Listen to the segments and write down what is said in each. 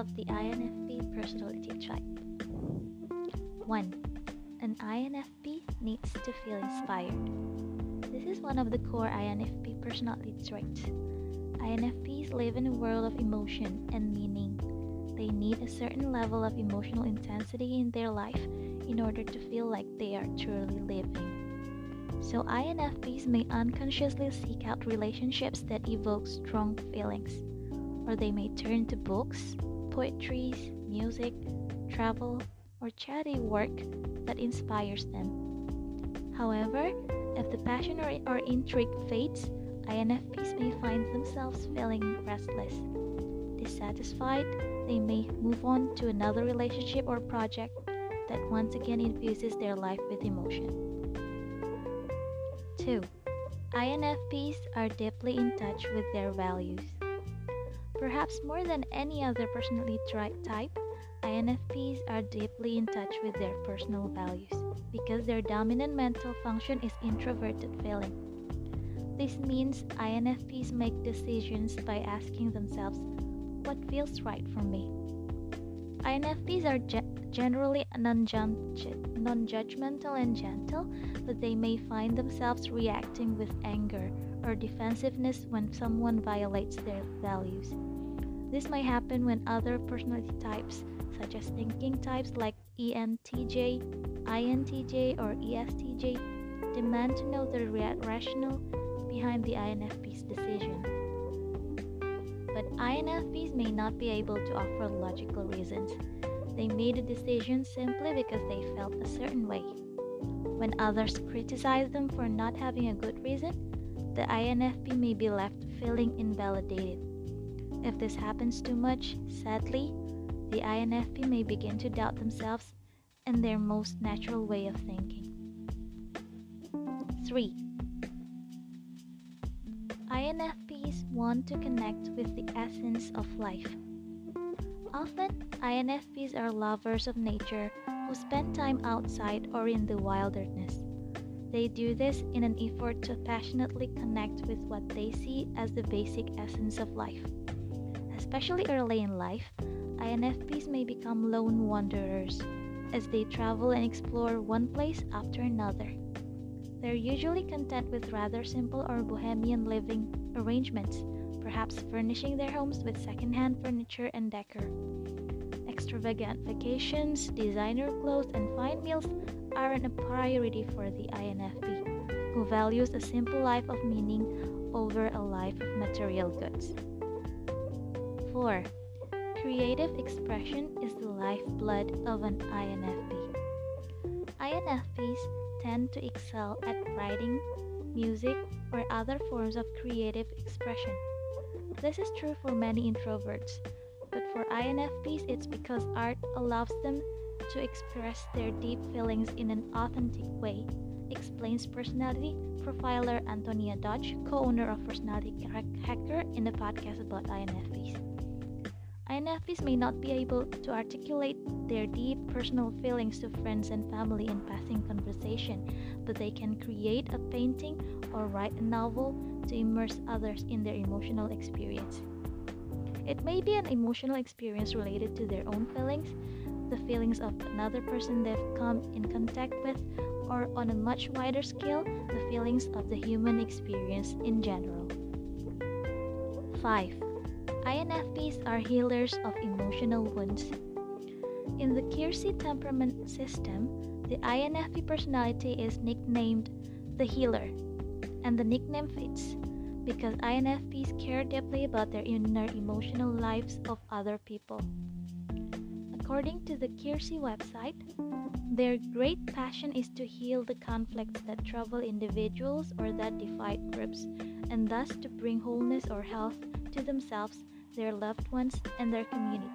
of the INFP personality type 1. An INFP needs to feel inspired. This is one of the core INFP personality traits. INFPs live in a world of emotion and meaning. They need a certain level of emotional intensity in their life in order to feel like they are truly living. So, INFPs may unconsciously seek out relationships that evoke strong feelings, or they may turn to books, poetry, music, travel, or charity work that inspires them. However, if the passion or, or intrigue fades, INFPs may find themselves feeling restless, dissatisfied, they may move on to another relationship or project that once again infuses their life with emotion. 2. INFPs are deeply in touch with their values. Perhaps more than any other personality type, INFPs are deeply in touch with their personal values because their dominant mental function is introverted feeling. This means INFPs make decisions by asking themselves, What feels right for me? INFPs are ge- generally non judgmental and gentle, but they may find themselves reacting with anger or defensiveness when someone violates their values. This may happen when other personality types such as thinking types like ENTJ, INTJ, or ESTJ, demand to know the rationale behind the INFP's decision. But INFPs may not be able to offer logical reasons. They made a decision simply because they felt a certain way. When others criticize them for not having a good reason, the INFP may be left feeling invalidated. If this happens too much, sadly, the INFP may begin to doubt themselves and their most natural way of thinking. 3. INFPs want to connect with the essence of life. Often, INFPs are lovers of nature who spend time outside or in the wilderness. They do this in an effort to passionately connect with what they see as the basic essence of life. Especially early in life, INFPs may become lone wanderers as they travel and explore one place after another. They're usually content with rather simple or bohemian living arrangements, perhaps furnishing their homes with secondhand furniture and decor. Extravagant vacations, designer clothes, and fine meals aren't a priority for the INFP, who values a simple life of meaning over a life of material goods. 4. Creative expression is the lifeblood of an INFP. INFPs tend to excel at writing, music, or other forms of creative expression. This is true for many introverts, but for INFPs, it's because art allows them to express their deep feelings in an authentic way, explains personality profiler Antonia Dodge, co owner of Personality Hacker, in the podcast about INFPs. INFPs may not be able to articulate their deep personal feelings to friends and family in passing conversation, but they can create a painting or write a novel to immerse others in their emotional experience. It may be an emotional experience related to their own feelings, the feelings of another person they've come in contact with, or on a much wider scale, the feelings of the human experience in general. 5. INFPs are healers of emotional wounds. In the Keirsey temperament system, the INFP personality is nicknamed the healer, and the nickname fits because INFPs care deeply about their inner emotional lives of other people. According to the Keirsey website, their great passion is to heal the conflicts that trouble individuals or that divide groups, and thus to bring wholeness or health to themselves their loved ones, and their community.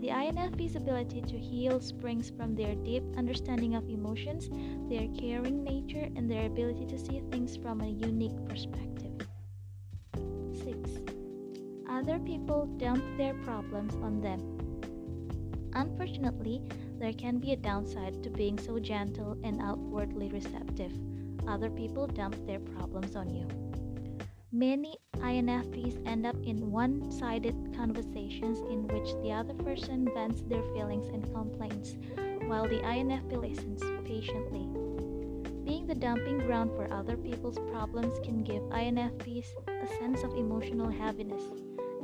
The INFP's ability to heal springs from their deep understanding of emotions, their caring nature, and their ability to see things from a unique perspective. 6. Other people dump their problems on them. Unfortunately, there can be a downside to being so gentle and outwardly receptive. Other people dump their problems on you. Many INFPs end up in one sided conversations in which the other person vents their feelings and complaints, while the INFP listens patiently. Being the dumping ground for other people's problems can give INFPs a sense of emotional heaviness.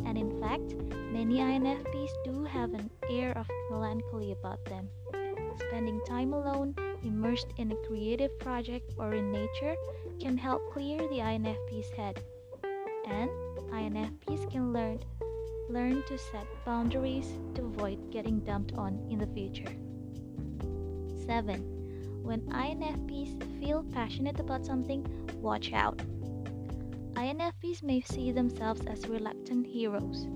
And in fact, many INFPs do have an air of melancholy about them. Spending time alone, immersed in a creative project or in nature, can help clear the INFP's head and INFPs can learn learn to set boundaries to avoid getting dumped on in the future. 7. When INFPs feel passionate about something, watch out. INFPs may see themselves as reluctant heroes.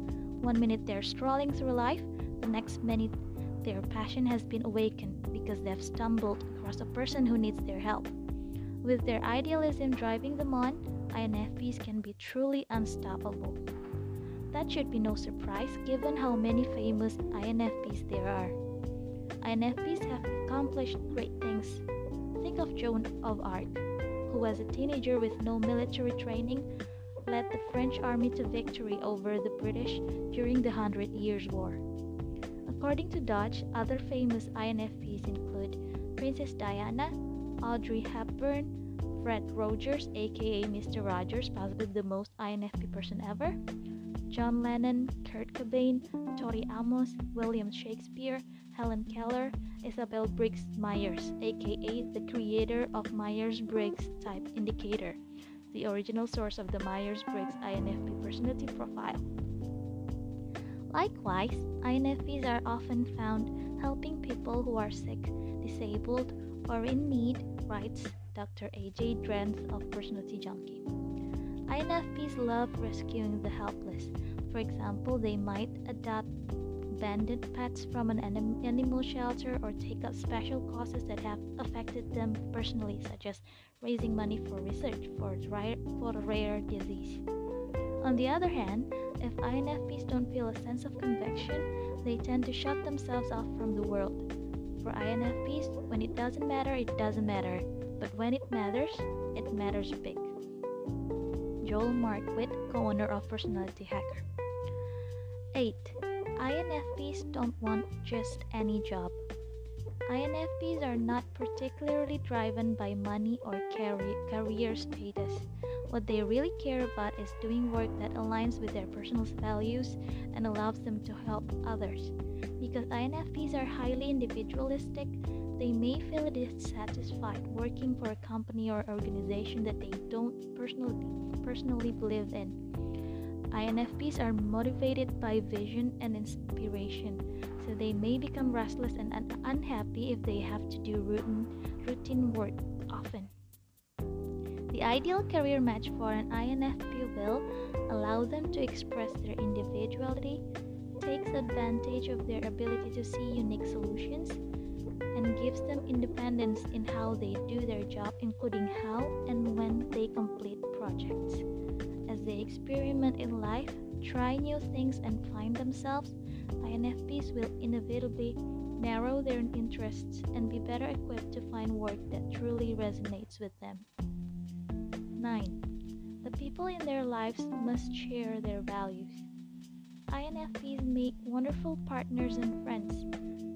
One minute they're strolling through life, the next minute their passion has been awakened because they've stumbled across a person who needs their help. With their idealism driving them on, INFPs can be truly unstoppable. That should be no surprise given how many famous INFPs there are. INFPs have accomplished great things. Think of Joan of Arc, who, as a teenager with no military training, led the French army to victory over the British during the Hundred Years' War. According to Dodge, other famous INFPs include Princess Diana, Audrey Hepburn, Fred Rogers, aka Mr. Rogers, possibly the most INFP person ever, John Lennon, Kurt Cobain, Tori Amos, William Shakespeare, Helen Keller, Isabel Briggs Myers, aka the creator of Myers Briggs Type Indicator, the original source of the Myers Briggs INFP personality profile. Likewise, INFPs are often found helping people who are sick, disabled, or in need, writes Dr. A.J. Drenth of Personality Junkie. INFPs love rescuing the helpless. For example, they might adopt abandoned pets from an anim- animal shelter or take up special causes that have affected them personally, such as raising money for research for, rare, for a rare disease. On the other hand, if INFPs don't feel a sense of conviction, they tend to shut themselves off from the world. For INFPs, when it doesn't matter, it doesn't matter. But when it matters, it matters big. Joel Mark Witt, co owner of Personality Hacker. 8. INFPs don't want just any job. INFPs are not particularly driven by money or career status. What they really care about is doing work that aligns with their personal values and allows them to help others. Because INFPs are highly individualistic, they may feel dissatisfied working for a company or organization that they don't personally personally believe in. INFPs are motivated by vision and inspiration, so they may become restless and un- unhappy if they have to do routine, routine work often. The ideal career match for an INFP will allow them to express their individuality, takes advantage of their ability to see unique solutions, and gives them independence in how they do their job, including how and when they complete projects. As they experiment in life, try new things, and find themselves, INFPs will inevitably narrow their interests and be better equipped to find work that truly resonates with them. 9. The people in their lives must share their values. INFPs make wonderful partners and friends.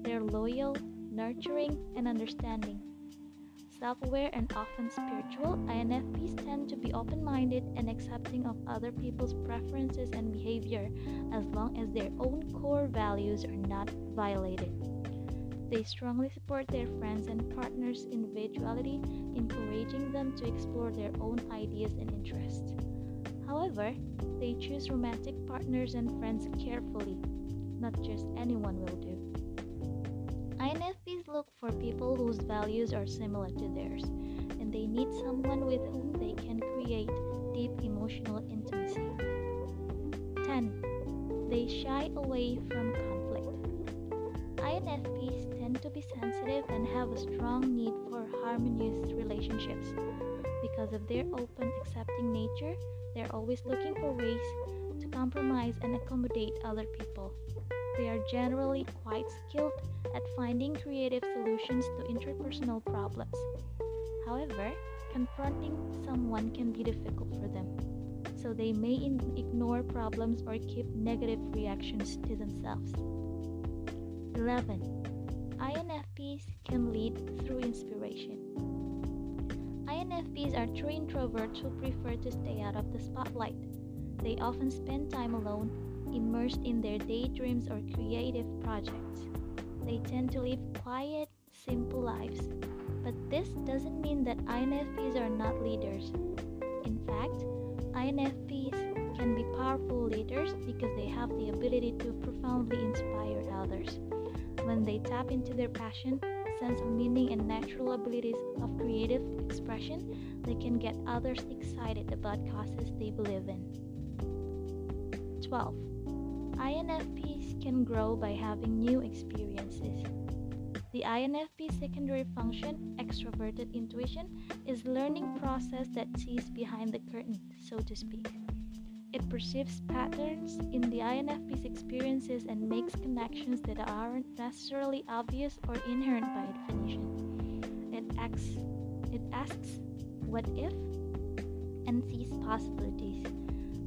They're loyal, nurturing, and understanding. Self aware and often spiritual, INFPs tend to be open minded and accepting of other people's preferences and behavior as long as their own core values are not violated. They strongly support their friends and partners' individuality, encouraging them to explore their own ideas and interests. However, they choose romantic partners and friends carefully. Not just anyone will do. INFPs look for people whose values are similar to theirs, and they need someone with whom they can create deep emotional intimacy. 10. They shy away from conflict. INFPs be sensitive and have a strong need for harmonious relationships. Because of their open, accepting nature, they're always looking for ways to compromise and accommodate other people. They are generally quite skilled at finding creative solutions to interpersonal problems. However, confronting someone can be difficult for them. so they may in- ignore problems or keep negative reactions to themselves. 11. INFPs can lead through inspiration. INFPs are true introverts who prefer to stay out of the spotlight. They often spend time alone, immersed in their daydreams or creative projects. They tend to live quiet, simple lives. But this doesn't mean that INFPs are not leaders. In fact, INFPs can be powerful leaders because they have the ability to profoundly inspire others. When they tap into their passion, sense of meaning, and natural abilities of creative expression, they can get others excited about causes they believe in. 12. INFPs can grow by having new experiences. The INFP secondary function, extroverted intuition, is learning process that sees behind the curtain, so to speak. It perceives patterns in the INFP's experiences and makes connections that aren't necessarily obvious or inherent by definition. It asks, it asks what if and sees possibilities.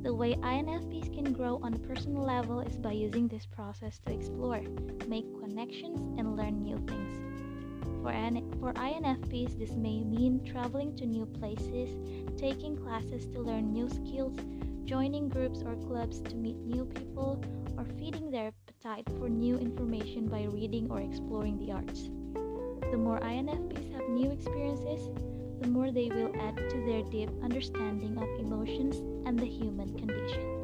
The way INFPs can grow on a personal level is by using this process to explore, make connections, and learn new things. For, for INFPs, this may mean traveling to new places, taking classes to learn new skills, joining groups or clubs to meet new people, or feeding their appetite for new information by reading or exploring the arts. The more INFPs have new experiences, the more they will add to their deep understanding of emotions and the human condition.